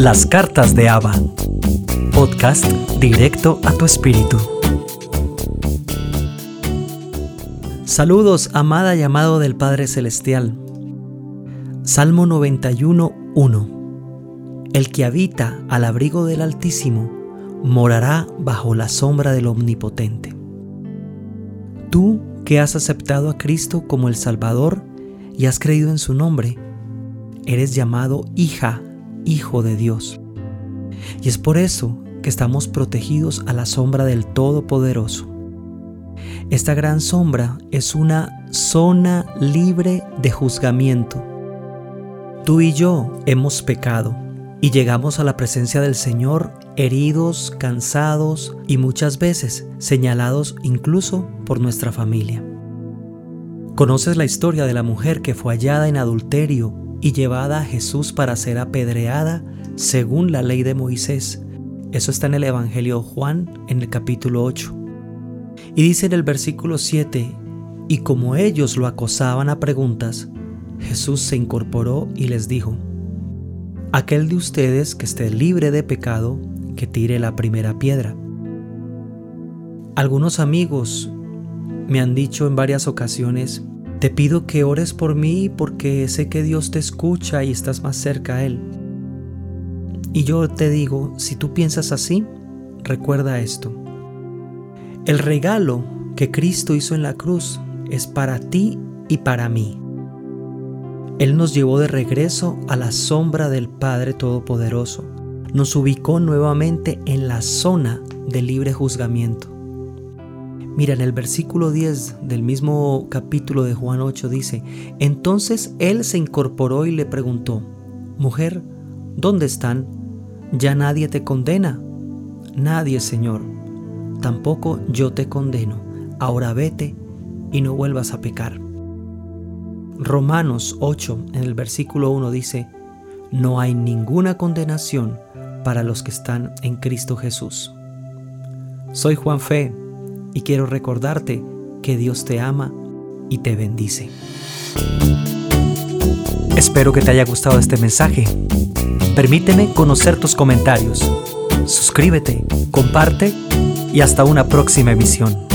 Las cartas de Abba. Podcast directo a tu espíritu. Saludos, amada y amado del Padre Celestial. Salmo 91, 1. El que habita al abrigo del Altísimo morará bajo la sombra del Omnipotente. Tú que has aceptado a Cristo como el Salvador y has creído en su nombre, eres llamado hija Hijo de Dios. Y es por eso que estamos protegidos a la sombra del Todopoderoso. Esta gran sombra es una zona libre de juzgamiento. Tú y yo hemos pecado y llegamos a la presencia del Señor heridos, cansados y muchas veces señalados incluso por nuestra familia. ¿Conoces la historia de la mujer que fue hallada en adulterio y llevada a Jesús para ser apedreada según la ley de Moisés. Eso está en el Evangelio Juan en el capítulo 8. Y dice en el versículo 7, y como ellos lo acosaban a preguntas, Jesús se incorporó y les dijo, Aquel de ustedes que esté libre de pecado, que tire la primera piedra. Algunos amigos me han dicho en varias ocasiones, te pido que ores por mí porque sé que Dios te escucha y estás más cerca a Él. Y yo te digo, si tú piensas así, recuerda esto. El regalo que Cristo hizo en la cruz es para ti y para mí. Él nos llevó de regreso a la sombra del Padre Todopoderoso. Nos ubicó nuevamente en la zona de libre juzgamiento. Mira, en el versículo 10 del mismo capítulo de Juan 8 dice, entonces él se incorporó y le preguntó, Mujer, ¿dónde están? Ya nadie te condena. Nadie, Señor. Tampoco yo te condeno. Ahora vete y no vuelvas a pecar. Romanos 8 en el versículo 1 dice, No hay ninguna condenación para los que están en Cristo Jesús. Soy Juan Fe y quiero recordarte que Dios te ama y te bendice. Espero que te haya gustado este mensaje. Permíteme conocer tus comentarios. Suscríbete, comparte y hasta una próxima emisión.